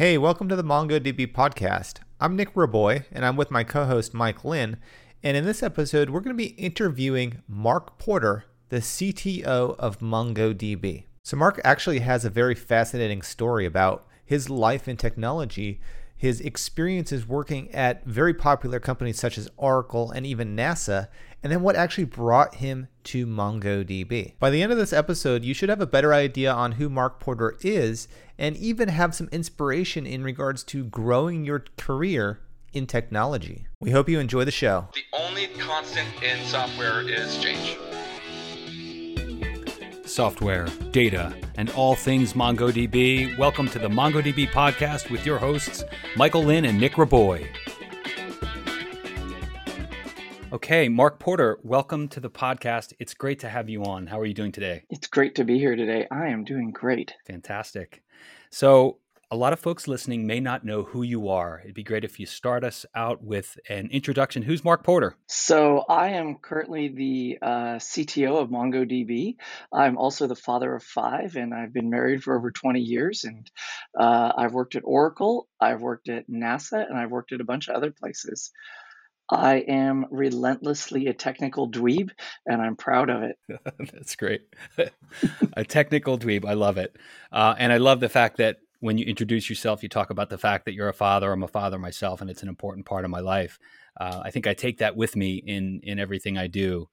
Hey, welcome to the MongoDB podcast. I'm Nic Raboy, and I'm with my co host Mike Lynn. And in this episode, we're going to be interviewing Mark Porter, the CTO of MongoDB. So, Mark actually has a very fascinating story about his life in technology, his experiences working at very popular companies such as Oracle and even NASA, and then what actually brought him to MongoDB. By the end of this episode, you should have a better idea on who Mark Porter is and even have some inspiration in regards to growing your career in technology. We hope you enjoy the show. The only constant in software is change. Software, data, and all things MongoDB. Welcome to the MongoDB podcast with your hosts, Michael Lynn and Nic Raboy. Okay, Mark Porter, welcome to the podcast. It's great to have you on. How are you doing today? It's great to be here today. I am doing great. Fantastic. So, a lot of folks listening may not know who you are. It'd be great if you start us out with an introduction. Who's Mark Porter? So, I am currently the uh, CTO of MongoDB. I'm also the father of five, and I've been married for over 20 years. And uh, I've worked at Oracle, I've worked at NASA, and I've worked at a bunch of other places. I am relentlessly a technical dweeb, and I'm proud of it. That's great. a technical dweeb. I love it. Uh, and I love the fact that when you introduce yourself, you talk about the fact that you're a father. I'm a father myself, and it's an important part of my life. Uh, I think I take that with me in in everything I do.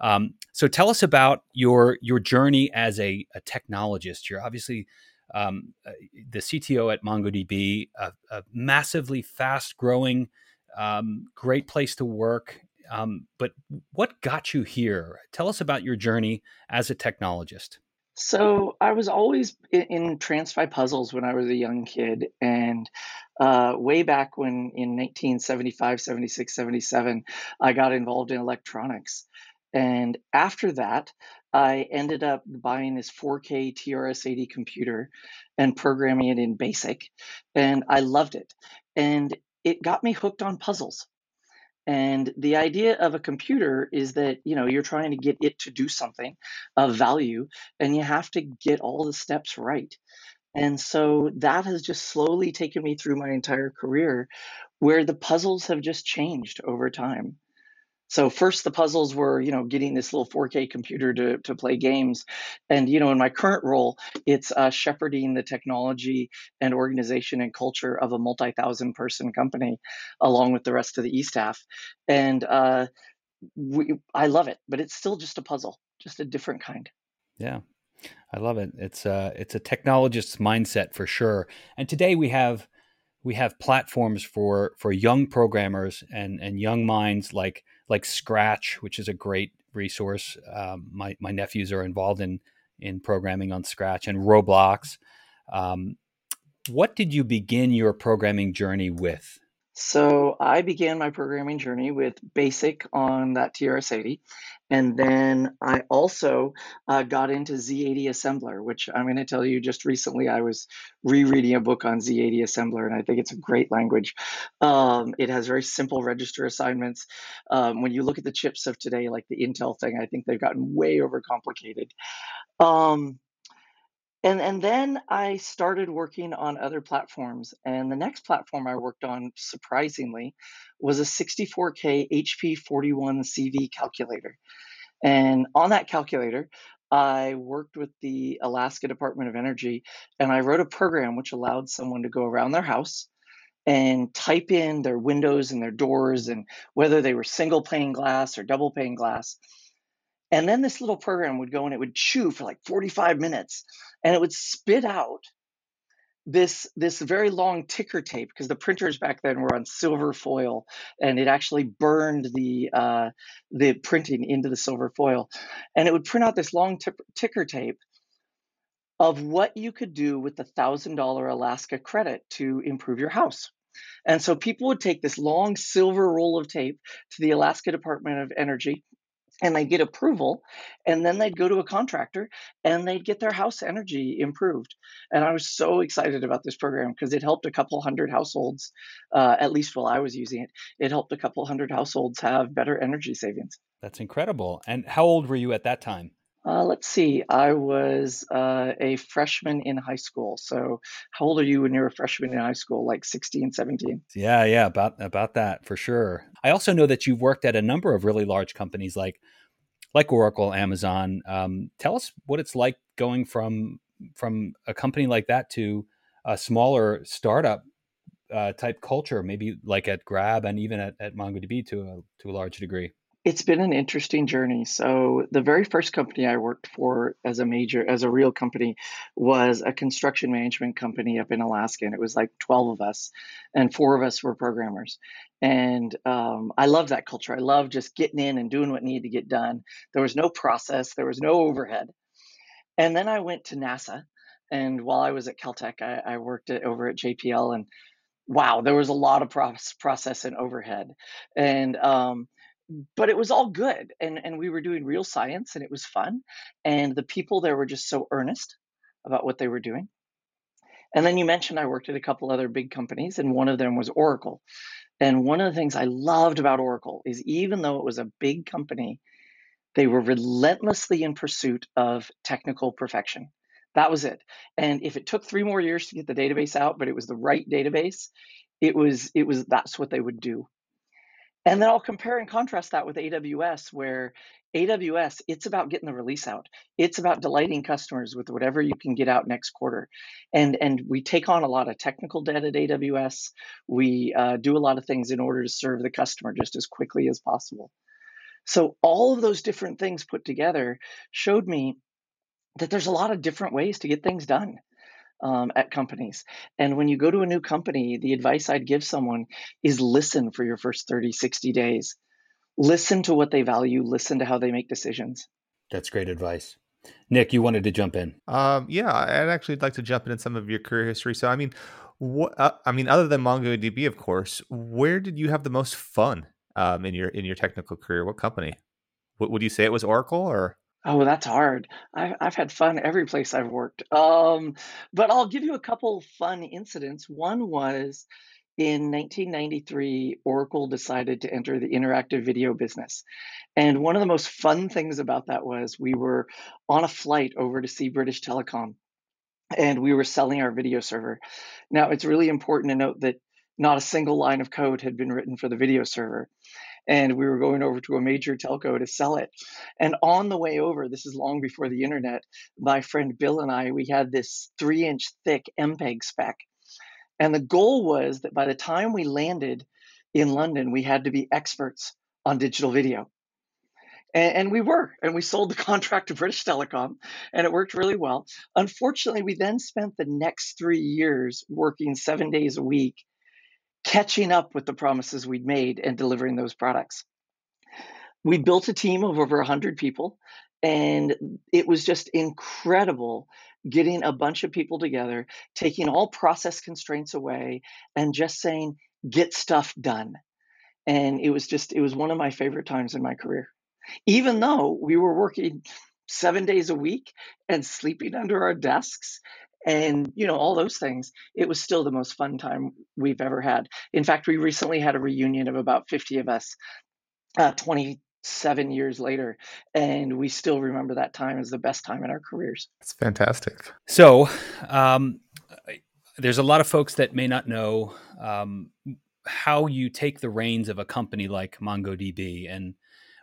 Um, so tell us about your your journey as a, a technologist. You're obviously um, uh, the CTO at MongoDB, a, a massively fast growing um, great place to work. Um, but what got you here? Tell us about your journey as a technologist. So I was always in, in TransFi puzzles when I was a young kid. And uh, way back when in 1975, 76, 77, I got involved in electronics. And after that, I ended up buying this 4K TRS-80 computer and programming it in BASIC. And I loved it. And it got me hooked on puzzles. And the idea of a computer is that, you know, you're trying to get it to do something of value and you have to get all the steps right. And so that has just slowly taken me through my entire career where the puzzles have just changed over time. So first the puzzles were, you know, getting this little 4K computer to, to play games. And, you know, in my current role, it's uh, shepherding the technology and organization and culture of a multi-thousand person company along with the rest of the e-staff. And uh, we, I love it, but it's still just a puzzle, just a different kind. Yeah. I love it. It's a, uh, it's a technologist's mindset for sure. And today we have we have platforms for for young programmers and and young minds like like Scratch, which is a great resource. Um, my my nephews are involved in in programming on Scratch and Roblox. Um, what did you begin your programming journey with? So I began my programming journey with BASIC on that TRS-80, and then I also uh, got into Z80 Assembler, which I'm going to tell you just recently I was rereading a book on Z80 Assembler, and I think it's a great language. Um, it has very simple register assignments. Um, when you look at the chips of today, like the Intel thing, I think they've gotten way overcomplicated. Um, and and then I started working on other platforms. And the next platform I worked on, surprisingly, was a 64K HP 41CV calculator. And on that calculator, I worked with the Alaska Department of Energy and I wrote a program which allowed someone to go around their house and type in their windows and their doors and whether they were single pane glass or double pane glass. And then this little program would go and it would chew for like 45 minutes and it would spit out this this very long ticker tape because the printers back then were on silver foil and it actually burned the uh, the printing into the silver foil and it would print out this long t- ticker tape of what you could do with the thousand dollar Alaska credit to improve your house. And so people would take this long silver roll of tape to the Alaska Department of Energy and they'd get approval and then they'd go to a contractor and they'd get their house energy improved. And i was so excited about this program because it helped a couple hundred households uh, at least while i was using it it helped a couple hundred households have better energy savings. That's incredible. And how old were you at that time Uh, let's see. I was uh, a freshman in high school. So, how old are you when you're a freshman in high school? Like 16, 17? Yeah, yeah, about about that for sure. I also know that you've worked at a number of really large companies like like Oracle, Amazon. Um, tell us what it's like going from from a company like that to a smaller startup uh, type culture, maybe like at Grab and even at, at MongoDB to a to a large degree. It's been an interesting journey. So the very first company I worked for as a major, as a real company, was a construction management company up in Alaska, and it was like twelve of us, and four of us were programmers. And um, I love that culture. I love just getting in and doing what needed to get done. There was no process. There was no overhead. And then I went to NASA, and while I was at Caltech, I, I worked at, over at JPL, and wow, there was a lot of process and overhead. And um, but it was all good and and we were doing real science and it was fun and the people there were just so earnest about what they were doing. And then you mentioned i worked at a couple other big companies and one of them was oracle. And one of the things i loved about oracle is even though it was a big company they were relentlessly in pursuit of technical perfection. That was it. And if it took three more years to get the database out but it was the right database it was it was that's what they would do and then I'll compare and contrast that with AWS, where AWS, it's about getting the release out. It's about delighting customers with whatever you can get out next quarter. And, and we take on a lot of technical debt at AWS. We uh, do a lot of things in order to serve the customer just as quickly as possible. So all of those different things put together showed me that there's a lot of different ways to get things done um, at companies. And when you go to a new company, the advice I'd give someone is listen for your first 30, 60 days. Listen to what they value, listen to how they make decisions. That's great advice. Nic, you wanted to jump in. Um, yeah, I'd actually like to jump into some of your career history. So, I mean, what, uh, I mean, other than MongoDB, of course, where did you have the most fun um, in your in your technical career? What company? What, would you say it was Oracle or? Oh, that's hard. I've I've had fun every place I've worked. Um, but I'll give you a couple fun incidents. One was in 1993, Oracle decided to enter the interactive video business. And one of the most fun things about that was we were on a flight over to see British Telecom and we were selling our video server. Now, it's really important to note that not a single line of code had been written for the video server and we were going over to a major telco to sell it. And on the way over, this is long before the internet, my friend Bill and I, we had this three inch thick MPEG spec. And the goal was that by the time we landed in London, we had to be experts on digital video. And, and we were, and we sold the contract to British Telecom, and it worked really well. Unfortunately, we then spent the next three years working seven days a week catching up with the promises we'd made and delivering those products. We built a team of over 100 people, and it was just incredible getting a bunch of people together, taking all process constraints away, and just saying, get stuff done. And it was just, it was one of my favorite times in my career. Even though we were working seven days a week and sleeping under our desks and you know all those things it was still the most fun time we've ever had. In fact we recently had a reunion of about 50 of us uh, 27 years later and we still remember that time as the best time in our careers. It's fantastic. So um, there's a lot of folks that may not know um, how you take the reins of a company like mongodb and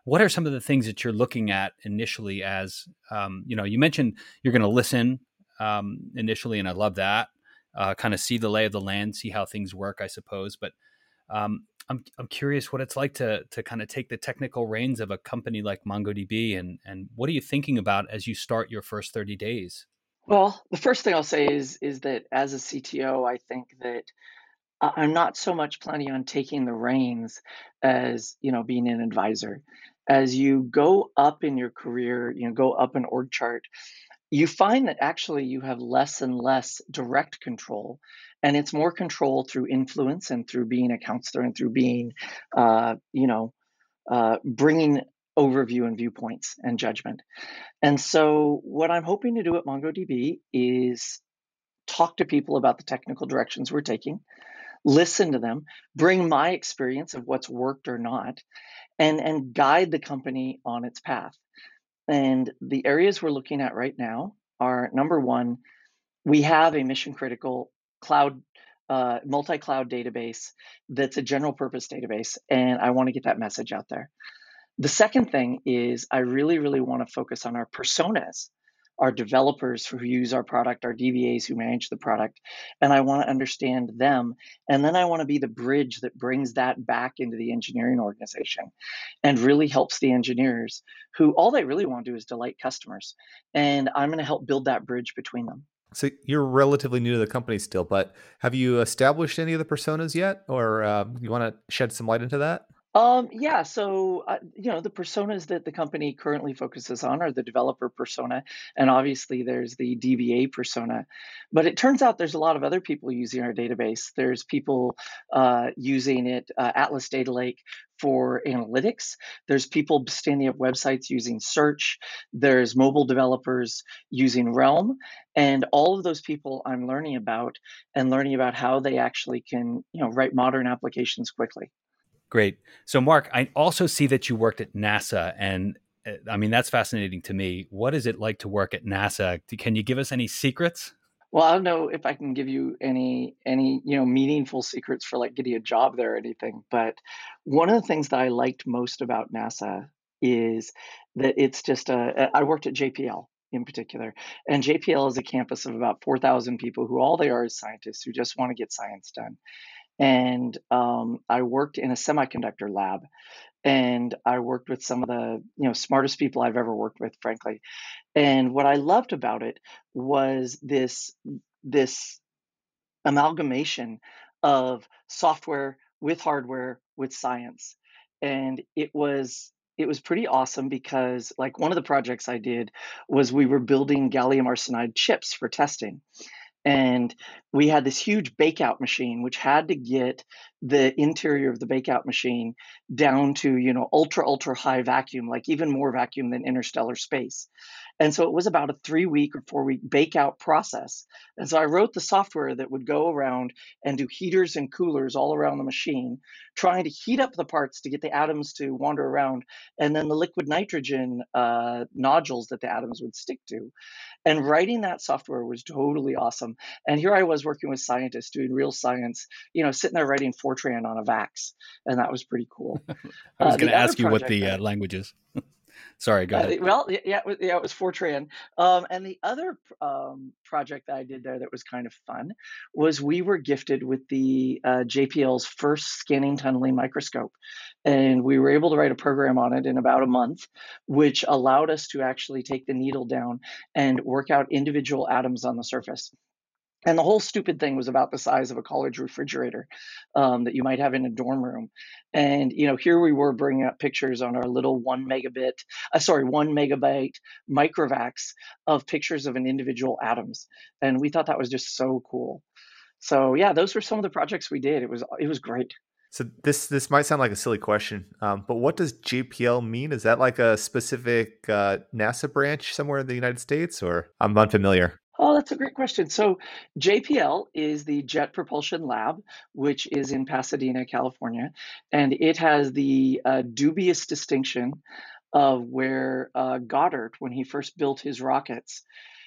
what are some of the things that you're looking at initially as um, you know you mentioned you're going to listen um, initially, and I love that. Uh, kind of see the lay of the land, see how things work, I suppose. But um, I'm I'm curious what it's like to to kind of take the technical reins of a company like MongoDB, and and what are you thinking about as you start your first 30 days? Well, the first thing I'll say is is that as a CTO, I think that I'm not so much planning on taking the reins as you know being an advisor. As you go up in your career, you know, go up an org chart, you find that actually you have less and less direct control and it's more control through influence and through being a counselor and through being uh, you know uh, bringing overview and viewpoints and judgment. And so what i'm hoping to do at mongodb is talk to people about the technical directions we're taking listen to them bring my experience of what's worked or not and and guide the company on its path And the areas we're looking at right now are number one, we have a mission critical cloud uh, multi-cloud database that's a general purpose database and i want to get that message out there. The second thing is i really really want to focus on our personas our developers who use our product our dbas who manage the product and i want to understand them and then i want to be the bridge that brings that back into the engineering organization and really helps the engineers who all they really want to do is delight customers and i'm going to help build that bridge between them so you're relatively new to the company still, but have you established any of the personas yet, or uh, you want to shed some light into that? Um, yeah, so uh, you know the personas that the company currently focuses on are the developer persona, and obviously there's the DBA persona. But it turns out there's a lot of other people using our database. There's people uh, using it, uh, Atlas Data Lake for analytics. There's people standing up websites using search. There's mobile developers using Realm, and all of those people I'm learning about and learning about how they actually can you know write modern applications quickly. Great. So, Mark, I also see that you worked at NASA, and uh, I mean that's fascinating to me. What is it like to work at NASA? Can you give us any secrets? Well, I don't know if I can give you any any you know meaningful secrets for like getting a job there or anything, but one of the things that I liked most about NASA is that it's just a. I worked at JPL in particular, and JPL is a campus of about four thousand people who all they are is scientists who just want to get science done and um, I worked in a semiconductor lab, and I worked with some of the you know smartest people I've ever worked with, frankly. And what I loved about it was this this amalgamation of software with hardware with science, and it was it was pretty awesome because like one of the projects I did was we were building gallium arsenide chips for testing and we had this huge bakeout machine which had to get the interior of the bakeout machine down to you know ultra ultra high vacuum like even more vacuum than interstellar space and so it was about a three week or four week bake out process. And so I wrote the software that would go around and do heaters and coolers all around the machine, trying to heat up the parts to get the atoms to wander around, and then the liquid nitrogen uh, nodules that the atoms would stick to. And writing that software was totally awesome. And here I was working with scientists doing real science, you know, sitting there writing Fortran on a VAX. And that was pretty cool. I was uh, going to ask you what the uh, language is. Sorry, go uh, ahead. Uh, well, yeah, yeah, it was Fortran. Um, and the other um, project that I did there that was kind of fun was we were gifted with the uh, JPL's first scanning tunneling microscope. And we were able to write a program on it in about a month, which allowed us to actually take the needle down and work out individual atoms on the surface. And the whole stupid thing was about the size of a college refrigerator um, that you might have in a dorm room. And you know, here we were bringing up pictures on our little one megabit, uh, sorry, one megabyte microvax of pictures of an individual atoms, and we thought that was just so cool. So yeah, those were some of the projects we did. It was it was great. So this this might sound like a silly question, um, but what does JPL mean? Is that like a specific uh, NASA branch somewhere in the United States, or I'm unfamiliar? Oh, that's a great question. So, JPL is the Jet Propulsion Lab, which is in Pasadena, California, and it has the uh, dubious distinction of where uh, Goddard, when he first built his rockets,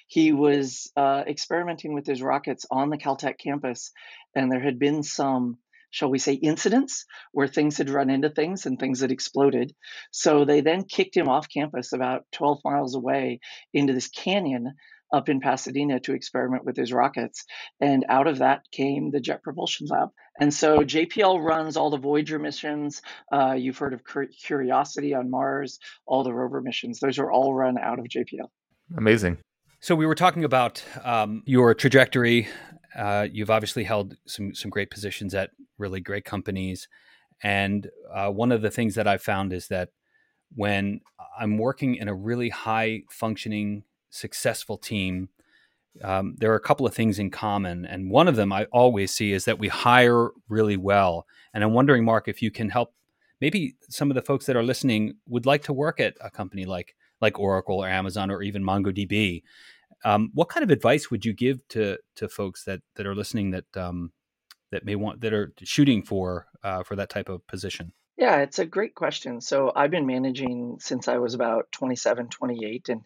he was uh, experimenting with his rockets on the Caltech campus, and there had been some shall we say, incidents where things had run into things and things had exploded. So they then kicked him off campus about 12 miles away into this canyon up in Pasadena to experiment with his rockets. And out of that came the Jet Propulsion Lab. And so JPL runs all the Voyager missions. Uh, you've heard of Curiosity on Mars, all the rover missions. Those are all run out of JPL. Amazing. So we were talking about um, your trajectory. Uh, you've obviously held some some great positions at really great companies, and uh, one of the things that I've found is that when I'm working in a really high functioning successful team, um, there are a couple of things in common. And one of them I always see is that we hire really well. And I'm wondering, Mark, if you can help maybe some of the folks that are listening would like to work at a company like like Oracle or Amazon or even MongoDB. Um, what kind of advice would you give to to folks that that are listening that um, that may want that are shooting for uh, for that type of position? Yeah, it's a great question. So I've been managing since I was about 27, 28, and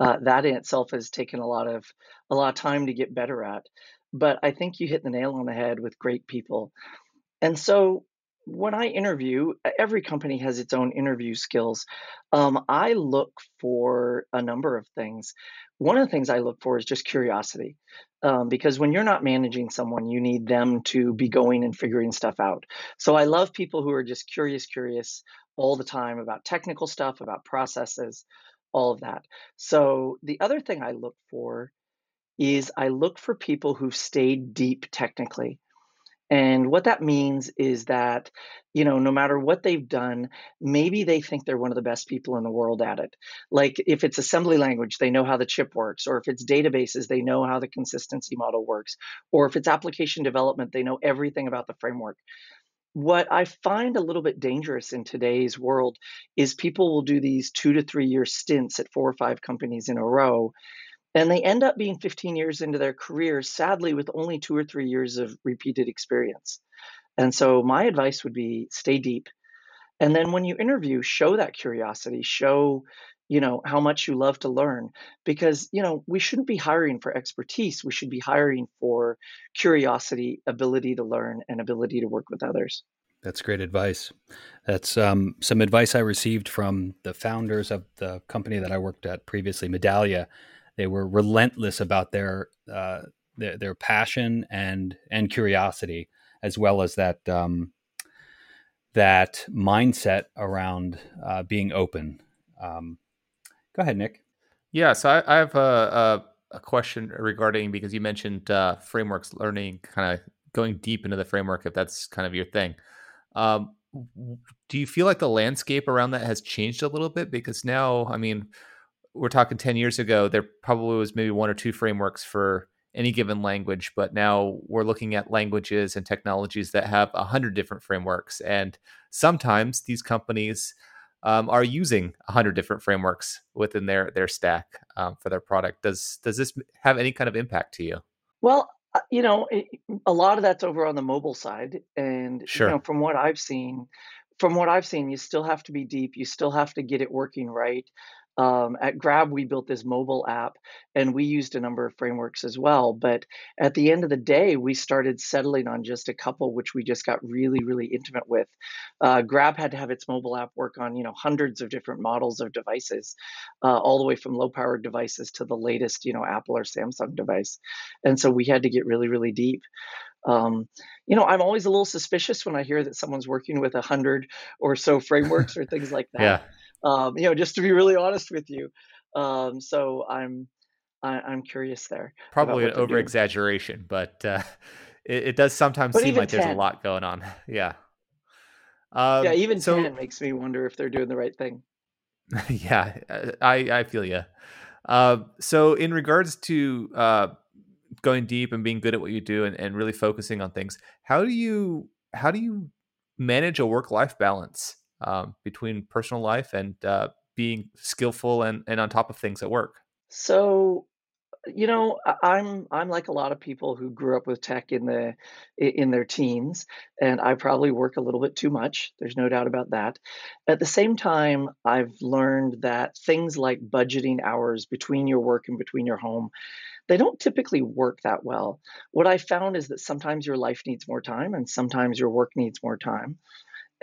uh, that in itself has taken a lot of a lot of time to get better at. But I think you hit the nail on the head with great people. And so when I interview, every company has its own interview skills. Um, I look for a number of things. One of the things I look for is just curiosity, um, because when you're not managing someone, you need them to be going and figuring stuff out. So I love people who are just curious, curious all the time about technical stuff, about processes, all of that. So the other thing I look for is I look for people who've stayed deep technically. And what that means is that, you know, no matter what they've done, maybe they think they're one of the best people in the world at it. Like if it's assembly language, they know how the chip works, or if it's databases, they know how the consistency model works, or if it's application development, they know everything about the framework. What I find a little bit dangerous in today's world is people will do these two to three year stints at four or five companies in a row and they end up being 15 years into their careers, sadly, with only two or three years of repeated experience. And so my advice would be stay deep. And then when you interview, show that curiosity, show, you know, how much you love to learn because, you know, we shouldn't be hiring for expertise. We should be hiring for curiosity, ability to learn, and ability to work with others. That's great advice. That's um, some advice I received from the founders of the company that I worked at previously, Medallia. They were relentless about their uh, their, their passion and and curiosity, as well as that um, that mindset around uh, being open. Um, go ahead, Nic. Yeah, so I, I have a, a, a, question regarding because you mentioned uh, frameworks, learning, kind of going deep into the framework, if that's kind of your thing. Um, do you feel like the landscape around that has changed a little bit? Because now, I mean, we're talking 10 years ago, there probably was maybe one or two frameworks for any given language, but now we're looking at languages and technologies that have a hundred different frameworks. And sometimes these companies um, are using a hundred different frameworks within their their stack um, for their product. Does does this have any kind of impact to you? Well, uh, you know, it, a lot of that's over on the mobile side, and sure. you know, from what I've seen, from what I've seen, you still have to be deep. You still have to get it working right. Um, at Grab, we built this mobile app and we used a number of frameworks as well. But at the end of the day, we started settling on just a couple, which we just got really, really intimate with. Uh, Grab had to have its mobile app work on, you know, hundreds of different models of devices, uh, all the way from low-powered devices to the latest, you know, Apple or Samsung device. And so we had to get really, really deep. Um, you know, I'm always a little suspicious when I hear that someone's working with a hundred or so frameworks or things like that. Yeah um, you know, just to be really honest with you. Um, so I'm I, am i am curious there. Probably an over exaggeration, but uh, it, it, does sometimes but seem like 10. there's a lot going on. yeah. Um, yeah, even so, ten makes me wonder if they're doing the right thing. yeah, uh, I I feel you. Uh, so in regards to uh, going deep and being good at what you do and, and really focusing on things, how do you how do you manage a work life balance? Um, between personal life and uh, being skillful and, and on top of things at work? So, you know, I'm I'm like a lot of people who grew up with tech in the in their teens, and I probably work a little bit too much. There's no doubt about that. At the same time, I've learned that things like budgeting hours between your work and between your home they don't typically work that well. What I found is that sometimes your life needs more time and sometimes your work needs more time.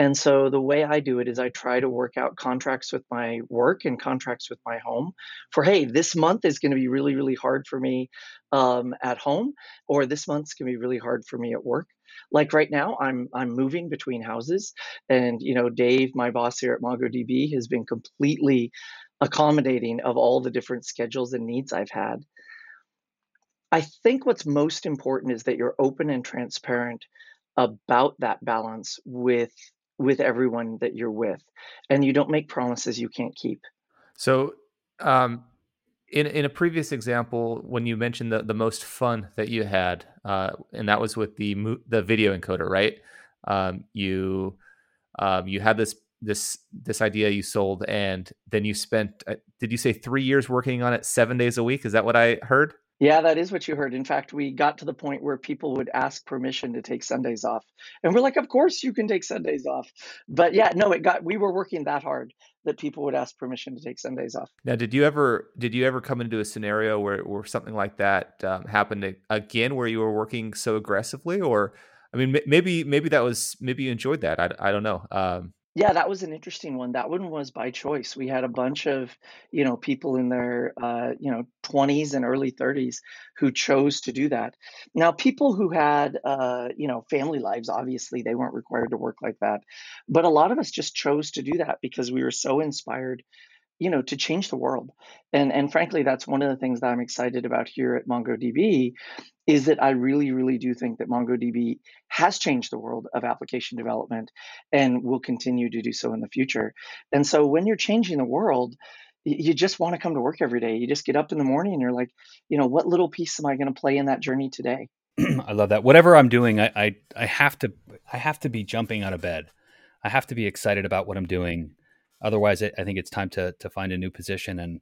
And so the way I do it is I try to work out contracts with my work and contracts with my home for, hey, this month is going to be really, really hard for me um, at home, or this month's going to be really hard for me at work. Like right now, I'm I'm moving between houses, and you know, Dave, my boss here at MongoDB, has been completely accommodating of all the different schedules and needs I've had. I think what's most important is that you're open and transparent about that balance with with everyone that you're with and you don't make promises you can't keep. So um, in in a previous example when you mentioned the, the most fun that you had uh, and that was with the the video encoder right? Um, you um, you had this this this idea you sold and then you spent uh, did you say three years working on it seven days a week? Is that what i heard Yeah, that is what you heard. In fact, we got to the point where people would ask permission to take Sundays off. And we're like, of course you can take Sundays off. But yeah, no, it got we were working that hard that people would ask permission to take Sundays off. Now, did you ever did you ever come into a scenario where where something like that um, happened again, where you were working so aggressively, or I mean, maybe maybe that was maybe you enjoyed that. I, I don't know. Um, yeah, that was an interesting one. That one was by choice. We had a bunch of, you know, people in their, uh, you know, 20s and early 30s who chose to do that. Now, people who had, uh, you know, family lives, obviously they weren't required to work like that. But a lot of us just chose to do that because we were so inspired you know to change the world. And and frankly that's one of the things that i'm excited about here at mongodb is that i really really do think that mongodb has changed the world of application development and will continue to do so in the future. And so when you're changing the world you just want to come to work every day. You just get up in the morning and you're like you know what little piece am i going to play in that journey today? I love that. Whatever i'm doing I, I i have to i have to be jumping out of bed. I have to be excited about what i'm doing Otherwise, I, think it's time to to find a new position, and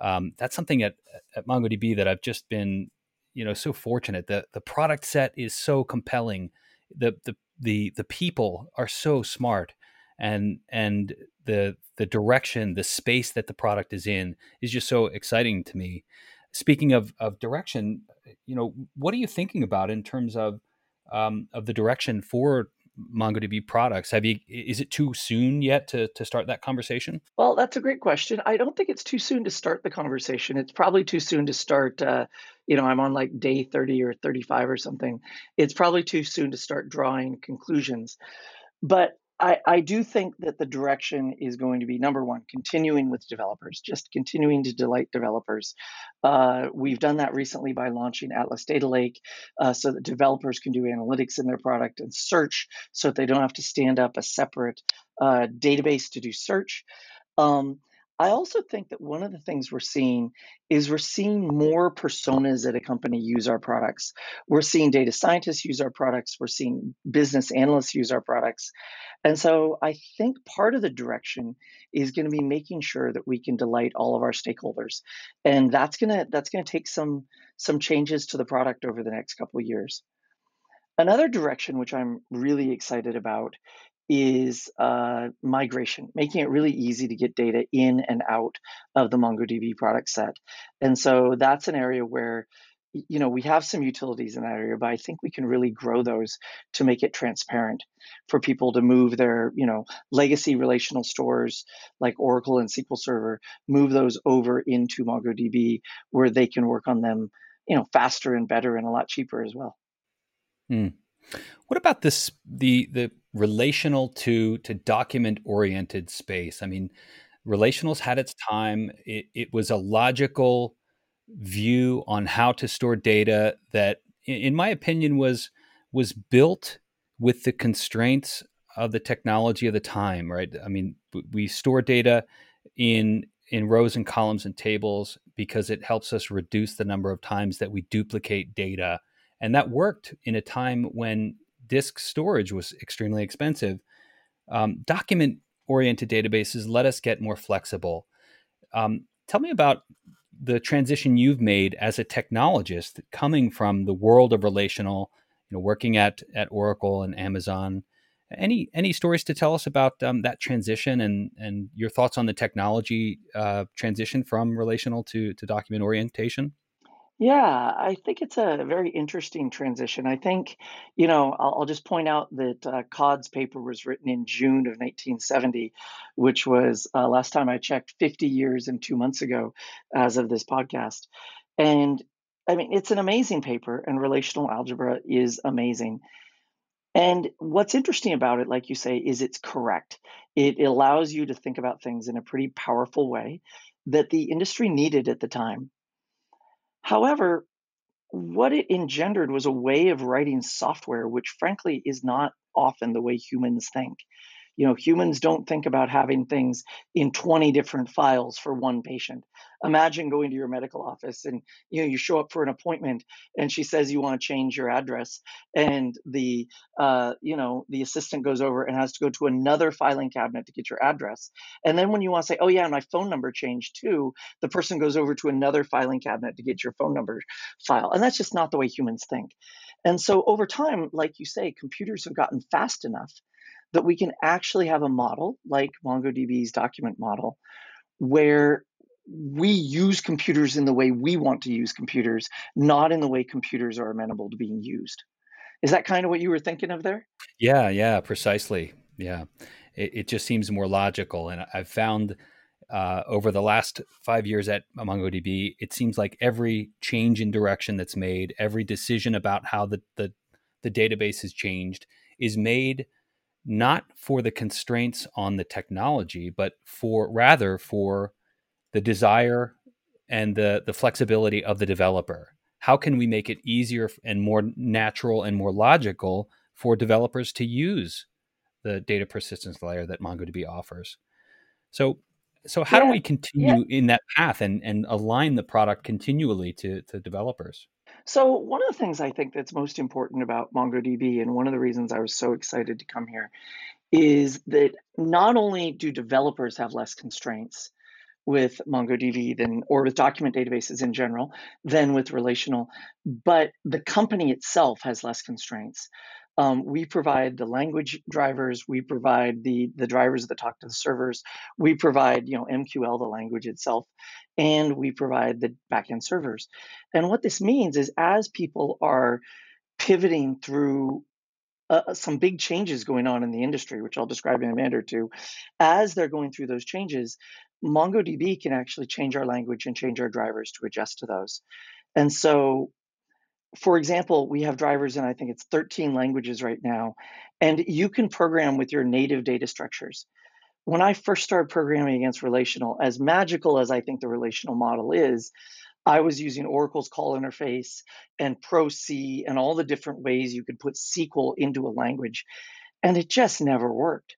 um, that's something at at MongoDB that I've just been, you know, so fortunate. The the product set is so compelling. The the the the people are so smart, and and the the direction, the space that the product is in is just so exciting to me. Speaking of of direction, you know, what are you thinking about in terms of um, of the direction for MongoDB products. Have you? Is it too soon yet to to start that conversation? Well, that's a great question. I don't think it's too soon to start the conversation. It's probably too soon to start. Uh, you know, I'm on like day 30 or 35 or something. It's probably too soon to start drawing conclusions. But I, I do think that the direction is going to be number one, continuing with developers, just continuing to delight developers. Uh, we've done that recently by launching Atlas Data Lake uh, so that developers can do analytics in their product and search so that they don't have to stand up a separate uh, database to do search. Um, I also think that one of the things we're seeing is we're seeing more personas at a company use our products. We're seeing data scientists use our products. We're seeing business analysts use our products. And so I think part of the direction is going to be making sure that we can delight all of our stakeholders. And that's going to that's going to take some some changes to the product over the next couple of years. Another direction which I'm really excited about is uh, migration, making it really easy to get data in and out of the MongoDB product set. And so that's an area where you know we have some utilities in that area but i think we can really grow those to make it transparent for people to move their you know legacy relational stores like oracle and sql server move those over into mongodb where they can work on them you know faster and better and a lot cheaper as well hmm. What about this the the relational to to document oriented space. I mean, relationals had its time. It, it, was a logical view on how to store data that, in my opinion, was was built with the constraints of the technology of the time. Right? I mean, we store data in in rows and columns and tables because it helps us reduce the number of times that we duplicate data. And that worked in a time when disk storage was extremely expensive. Um, document oriented databases let us get more flexible. Um, tell me about the transition you've made as a technologist coming from the world of relational, you know, working at, at Oracle and Amazon. Any any stories to tell us about um, that transition and and your thoughts on the technology uh, transition from relational to to document orientation? Yeah, I think it's a very interesting transition. I think, you know, I'll, I'll just point out that uh, Codd's paper was written in June of 1970, which was, uh, last time I checked, 50 years and two months ago as of this podcast. And I mean, it's an amazing paper, and relational algebra is amazing. And what's interesting about it, like you say, is it's correct. It allows you to think about things in a pretty powerful way that the industry needed at the time. However, what it engendered was a way of writing software, which frankly is not often the way humans think. You know, humans don't think about having things in 20 different files for one patient. Imagine going to your medical office and you know you show up for an appointment and she says you want to change your address and the uh, you know the assistant goes over and has to go to another filing cabinet to get your address. And then when you want to say, oh yeah, my phone number changed too, the person goes over to another filing cabinet to get your phone number file. And that's just not the way humans think. And so over time, like you say, computers have gotten fast enough that we can actually have a model like MongoDB's document model where we use computers in the way we want to use computers, not in the way computers are amenable to being used. Is that kind of what you were thinking of there? Yeah, yeah, precisely. Yeah. It, it just seems more logical. And I've found uh, over the last five years at MongoDB, it seems like every change in direction that's made, every decision about how the, the, the database has changed is made not for the constraints on the technology, but for rather for the desire and the, the flexibility of the developer. How can we make it easier and more natural and more logical for developers to use the data persistence layer that MongoDB offers? So so how yeah. do we continue yeah. in that path and, and align the product continually to, to developers? So one of the things I think that's most important about MongoDB, and one of the reasons I was so excited to come here, is that not only do developers have less constraints with MongoDB than or with document databases in general than with relational, but the company itself has less constraints. Um, we provide the language drivers. We provide the the drivers that talk to the servers. We provide you know MQL, the language itself, and we provide the backend servers. And what this means is as people are pivoting through uh, some big changes going on in the industry, which I'll describe in a minute or two, as they're going through those changes, MongoDB can actually change our language and change our drivers to adjust to those. And so for example, we have drivers in I think it's 13 languages right now, and you can program with your native data structures. When I first started programming against relational, as magical as I think the relational model is, I was using Oracle's call interface and Pro-C and all the different ways you could put SQL into a language, and it just never worked.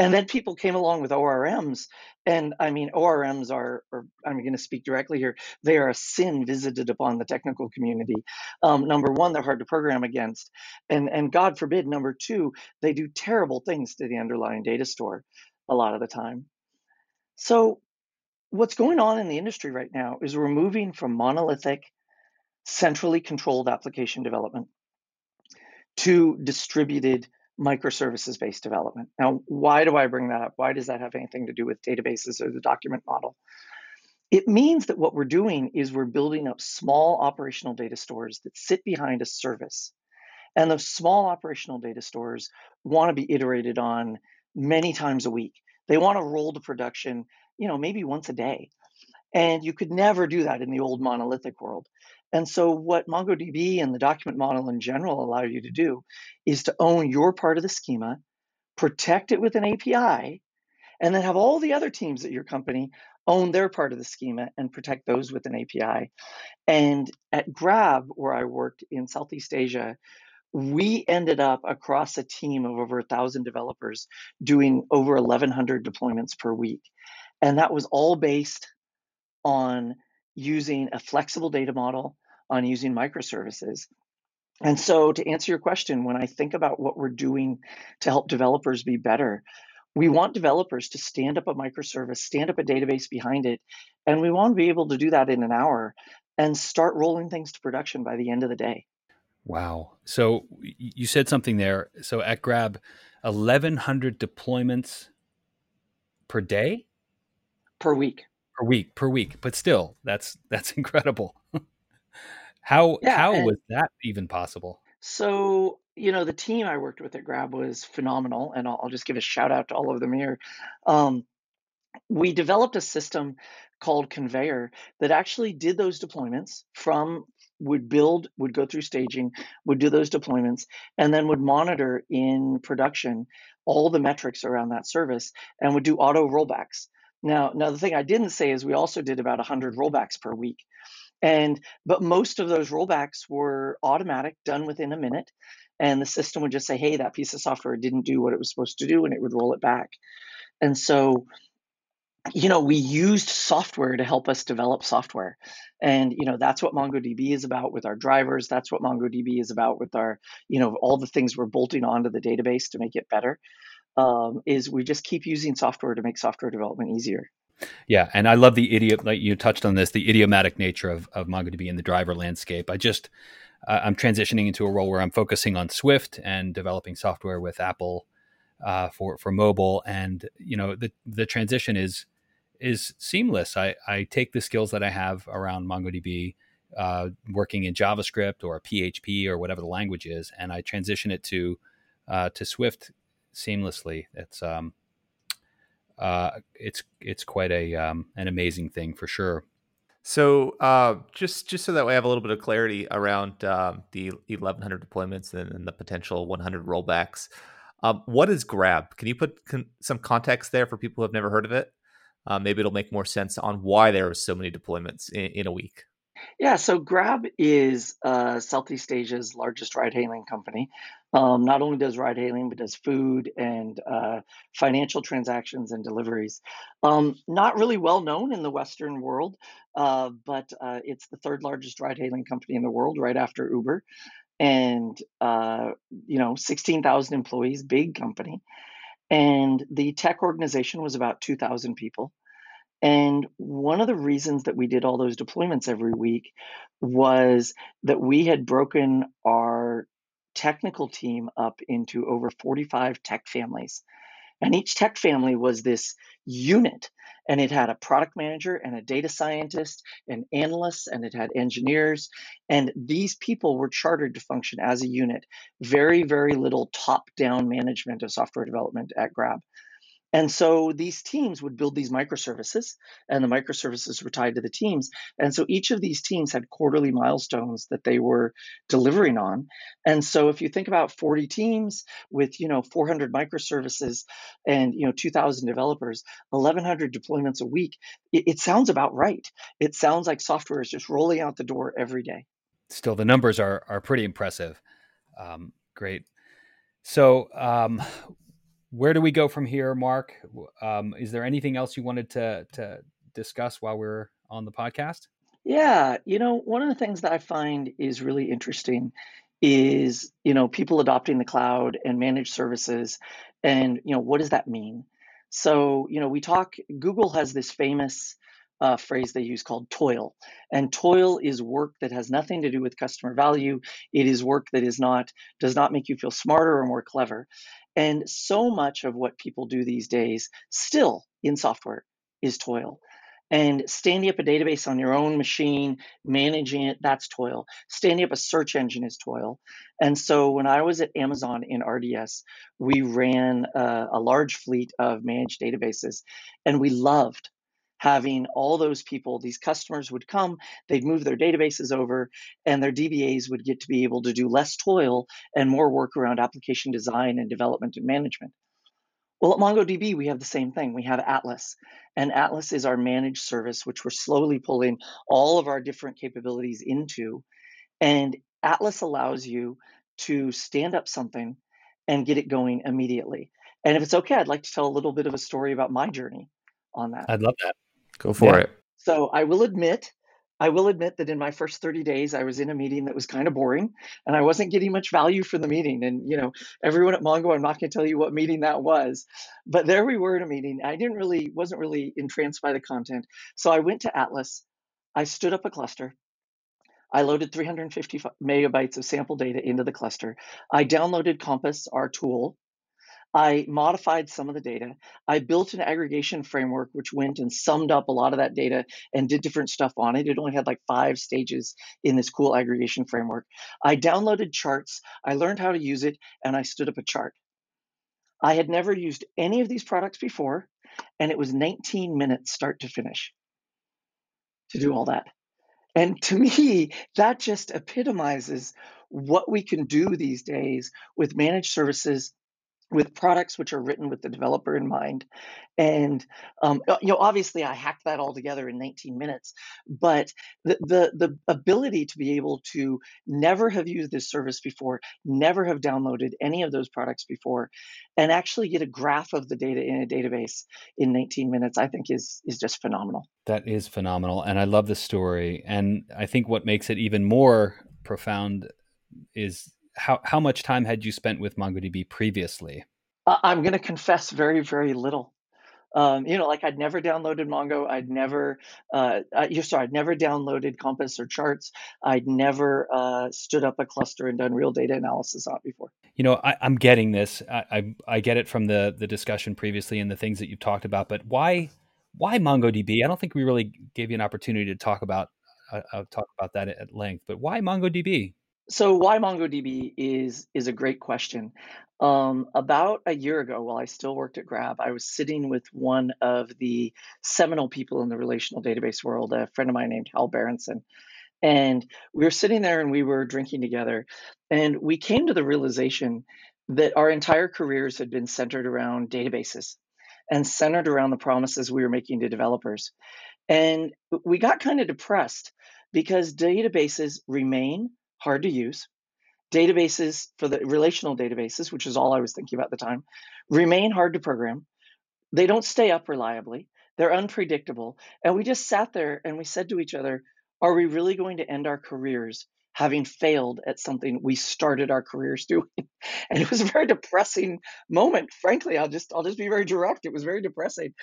And then people came along with ORMs. And I mean, ORMs are, are I'm going to speak directly here, they are a sin visited upon the technical community. Um, number one, they're hard to program against. And, and God forbid, number two, they do terrible things to the underlying data store a lot of the time. So, what's going on in the industry right now is we're moving from monolithic, centrally controlled application development to distributed microservices based development. Now, why do I bring that up? Why does that have anything to do with databases or the document model? It means that what we're doing is we're building up small operational data stores that sit behind a service. And those small operational data stores want to be iterated on many times a week. They want to roll to production, you know, maybe once a day. And you could never do that in the old monolithic world. And so, what MongoDB and the document model in general allow you to do is to own your part of the schema, protect it with an API, and then have all the other teams at your company own their part of the schema and protect those with an API. And at Grab, where I worked in Southeast Asia, we ended up across a team of over a thousand developers doing over 1,100 deployments per week. And that was all based on using a flexible data model, on using microservices. And so, to answer your question, when I think about what we're doing to help developers be better, we want developers to stand up a microservice, stand up a database behind it, and we want to be able to do that in an hour and start rolling things to production by the end of the day. Wow. So, you said something there. So, at Grab, 1,100 deployments per day? Per week per week per week but still that's that's incredible. How yeah, how was that even possible? So you know the team i worked with at grab was phenomenal and i'll, I'll just give a shout out to all of them here. Um, we developed a system called conveyor that actually did those deployments from would build would go through staging would do those deployments and then would monitor in production all the metrics around that service and would do auto rollbacks now, now the thing I didn't say is we also did about 100 rollbacks per week. And but most of those rollbacks were automatic, done within a minute. and the system would just say, hey, that piece of software didn't do what it was supposed to do, and it would roll it back. And so, you know, we used software to help us develop software. And, you know, that's what MongoDB is about with our drivers. That's what MongoDB is about with our, you know, all the things we're bolting onto the database to make it better. Um, is we just keep using software to make software development easier. Yeah, and I love the idiom. Like you touched on this, the idiomatic nature of, of MongoDB in the driver landscape. I just uh, I'm transitioning into a role where I'm focusing on Swift and developing software with Apple uh, for for mobile, and you know the the transition is is seamless. I I take the skills that I have around MongoDB. Uh, working in JavaScript or PHP or whatever the language is, and I transition it to uh, to Swift seamlessly. It's um, uh, it's it's quite a um, an amazing thing for sure. So uh, just just so that we have a little bit of clarity around um, the 1100 deployments and, and, the potential 100 rollbacks, um, what is Grab? Can you put con- some context there for people who have never heard of it? Uh, maybe it'll make more sense on why there are so many deployments in, in a week. Yeah, so Grab is uh, Southeast Asia's largest ride hailing company. Um, not only does ride hailing, but does food and uh, financial transactions and deliveries. Um, not really well known in the Western world, uh, but uh, it's the third largest ride hailing company in the world, right after Uber. And, uh, you know, 16,000 employees, big company. And the tech organization was about 2,000 people. And one of the reasons that we did all those deployments every week was that we had broken our technical team up into over 45 tech families. And each tech family was this unit, and it had a product manager and a data scientist and analysts, and it had engineers. And these people were chartered to function as a unit. Very, very little top down management of software development at Grab. And so these teams would build these microservices, and the microservices were tied to the teams. And so each of these teams had quarterly milestones that they were delivering on. And so if you think about 40 teams with, you know, 400 microservices and, you know, 2,000 developers, 1,100 deployments a week, it, it sounds about right. It sounds like software is just rolling out the door every day. Still, the numbers are are pretty impressive. Um, great. So, um, where do we go from here, Mark? Um, is there anything else you wanted to to discuss while we're on the podcast? Yeah, you know, one of the things that I find is really interesting is you know people adopting the cloud and managed services, and you know what does that mean? So you know we talk. Google has this famous uh, phrase they use called toil. And toil is work that has nothing to do with customer value. It is work that is not does not make you feel smarter or more clever. And so much of what people do these days, still in software, is toil. And standing up a database on your own machine, managing it, that's toil. Standing up a search engine is toil. And so when I was at Amazon in RDS, we ran a, a large fleet of managed databases, and we loved having all those people, these customers would come, they'd move their databases over, and their DBAs would get to be able to do less toil and more work around application design and development and management. Well, at MongoDB, we have the same thing. We have Atlas, and Atlas is our managed service, which we're slowly pulling all of our different capabilities into. And Atlas allows you to stand up something and get it going immediately. And if it's okay, I'd like to tell a little bit of a story about my journey on that. I'd love that. Go for yeah. it. So I will admit, I will admit that in my first 30 days, I was in a meeting that was kind of boring and I wasn't getting much value from the meeting. And, you know, everyone at Mongo, I'm not going to tell you what meeting that was, but there we were in a meeting. I didn't really, wasn't really entranced by the content. So I went to Atlas, I stood up a cluster. I loaded 350 megabytes of sample data into the cluster. I downloaded Compass, our tool, I modified some of the data. I built an aggregation framework which went and summed up a lot of that data and did different stuff on it. It only had like five stages in this cool aggregation framework. I downloaded charts, I learned how to use it, and I stood up a chart. I had never used any of these products before, and it was 19 minutes start to finish to do all that. And to me, that just epitomizes what we can do these days with managed services with products which are written with the developer in mind. And um, you know, obviously, I hacked that all together in 19 minutes. But the, the the ability to be able to never have used this service before, never have downloaded any of those products before, and actually get a graph of the data in a database in 19 minutes, I think is is just phenomenal. That is phenomenal, and I love the story. And I think what makes it even more profound is how how much time had you spent with MongoDB previously? I'm going to confess very very little. Um, you know, like I'd never downloaded Mongo. I'd never, uh, you're sorry, I'd never downloaded Compass or Charts. I'd never uh, stood up a cluster and done real data analysis on before. You know, I, am getting this. I, I, I get it from the the discussion previously and the things that you've talked about. But why why MongoDB? I don't think we really gave you an opportunity to talk about uh, uh talk about that at length. But why MongoDB? So why MongoDB is is a great question. Um, about a year ago, while I still worked at Grab, I was sitting with one of the seminal people in the relational database world, a friend of mine named Hal Berenson. And we were sitting there and we were drinking together. And we came to the realization that our entire careers had been centered around databases and centered around the promises we were making to developers. And we got kind of depressed because databases remain hard to use. Databases for the relational databases, which is all I was thinking about at the time, remain hard to program. They don't stay up reliably. They're unpredictable. And we just sat there and we said to each other, are we really going to end our careers having failed at something we started our careers doing. And it was a very depressing moment. Frankly, I'll just I'll just be very direct. It was very depressing.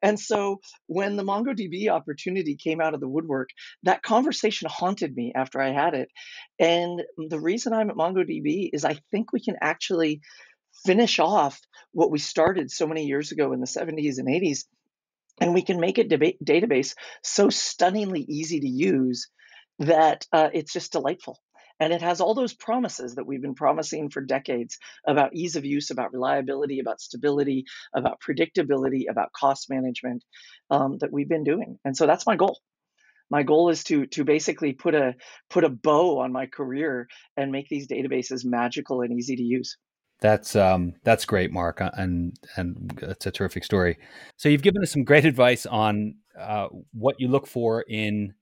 And so when the MongoDB opportunity came out of the woodwork, that conversation haunted me after I had it. And the reason I'm at MongoDB is I think we can actually finish off what we started so many years ago in the 70s and 80s and we can make a deba- database so stunningly easy to use that uh, it's just delightful. And it has all those promises that we've been promising for decades about ease of use, about reliability, about stability, about predictability, about cost management um, that we've been doing. And so that's my goal. My goal is to to basically put a put a bow on my career and make these databases magical and easy to use. That's um, that's great, Mark, uh, and and it's a terrific story. So you've given us some great advice on uh, what you look for in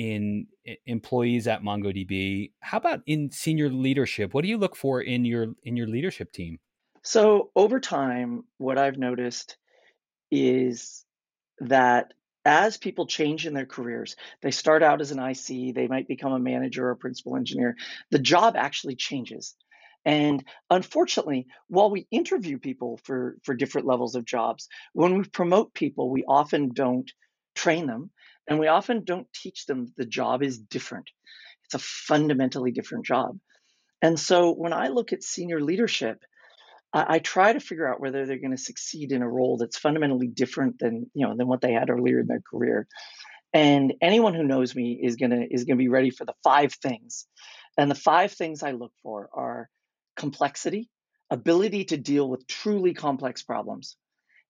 in employees at MongoDB. How about in senior leadership? What do you look for in your in your leadership team? So over time, what I've noticed is that as people change in their careers, they start out as an IC, they might become a manager or a principal engineer. The job actually changes. And unfortunately, while we interview people for, for different levels of jobs, when we promote people, we often don't train them and we often don't teach them the job is different. It's a fundamentally different job. And so when I look at senior leadership, I, I try to figure out whether they're going to succeed in a role that's fundamentally different than you know than what they had earlier in their career. And anyone who knows me is gonna is gonna be ready for the five things. And the five things I look for are complexity, ability to deal with truly complex problems,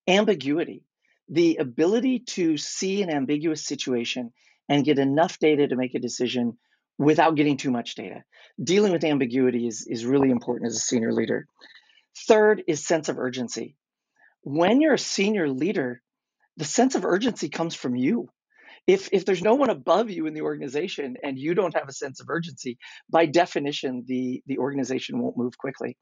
ambiguity, the ability to see an ambiguous situation and get enough data to make a decision without getting too much data. Dealing with ambiguity is, is really important as a senior leader. Third is sense of urgency. When you're a senior leader, the sense of urgency comes from you. If, if there's no one above you in the organization and you don't have a sense of urgency, by definition, the, the organization won't move quickly.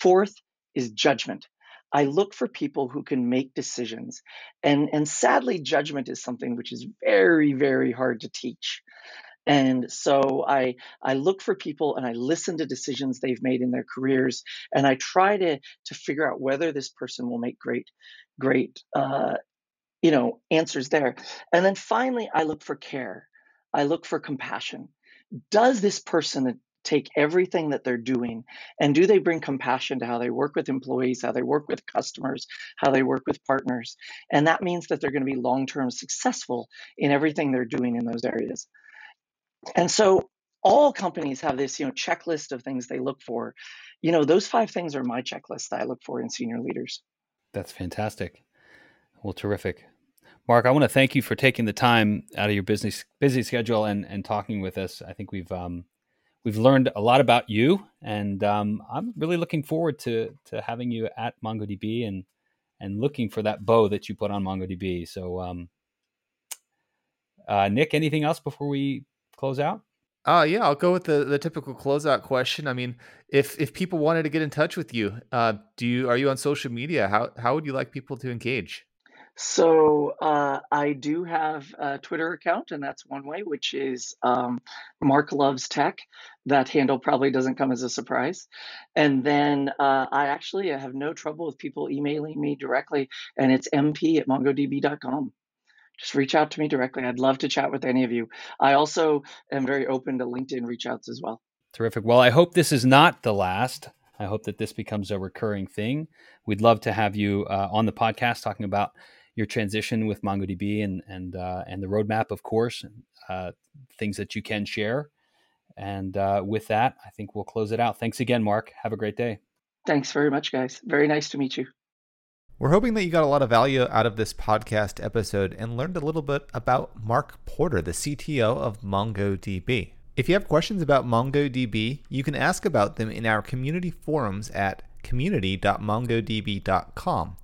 Fourth is judgment. I look for people who can make decisions. And, and sadly, judgment is something which is very, very hard to teach. And so I, I look for people and I listen to decisions they've made in their careers. And I try to, to figure out whether this person will make great, great, uh, you know, answers there. And then finally, I look for care. I look for compassion. Does this person take everything that they're doing and do they bring compassion to how they work with employees, how they work with customers, how they work with partners? And that means that they're going to be long term successful in everything they're doing in those areas. And so all companies have this, you know, checklist of things they look for. You know, those five things are my checklist that I look for in senior leaders. That's fantastic. Well, terrific. Mark, I want to thank you for taking the time out of your business busy schedule and and talking with us. I think we've um, we've learned a lot about you, and um, I'm really looking forward to to having you at MongoDB and and looking for that bow that you put on MongoDB. So, um, uh, Nic, anything else before we close out? Uh yeah, I'll go with the the typical closeout question. I mean, if if people wanted to get in touch with you, uh, do you are you on social media? How how would you like people to engage? So uh, I do have a Twitter account, and that's one way, which is um, Mark Loves Tech. That handle probably doesn't come as a surprise. And then uh, I actually have no trouble with people emailing me directly, and it's mp at mongodb.com. Just reach out to me directly. I'd love to chat with any of you. I also am very open to LinkedIn reach outs as well. Terrific. Well, I hope this is not the last. I hope that this becomes a recurring thing. We'd love to have you uh, on the podcast talking about your transition with MongoDB and and uh, and the roadmap, of course, uh, things that you can share. And uh, with that, I think we'll close it out. Thanks again, Mark. Have a great day. Thanks very much, guys. Very nice to meet you. We're hoping that you got a lot of value out of this podcast episode and learned a little bit about Mark Porter, the CTO of MongoDB. If you have questions about MongoDB, you can ask about them in our community forums at community.mongodb.com.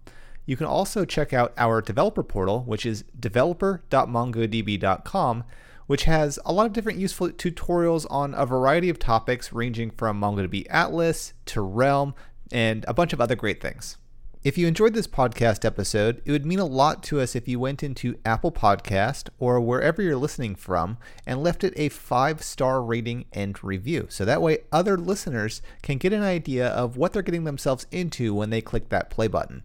You can also check out our developer portal, which is developer.mongodb.com, which has a lot of different useful tutorials on a variety of topics ranging from MongoDB Atlas to Realm and a bunch of other great things. If you enjoyed this podcast episode, it would mean a lot to us if you went into Apple Podcast or wherever you're listening from and left it a five star rating and review. So that way other listeners can get an idea of what they're getting themselves into when they click that play button.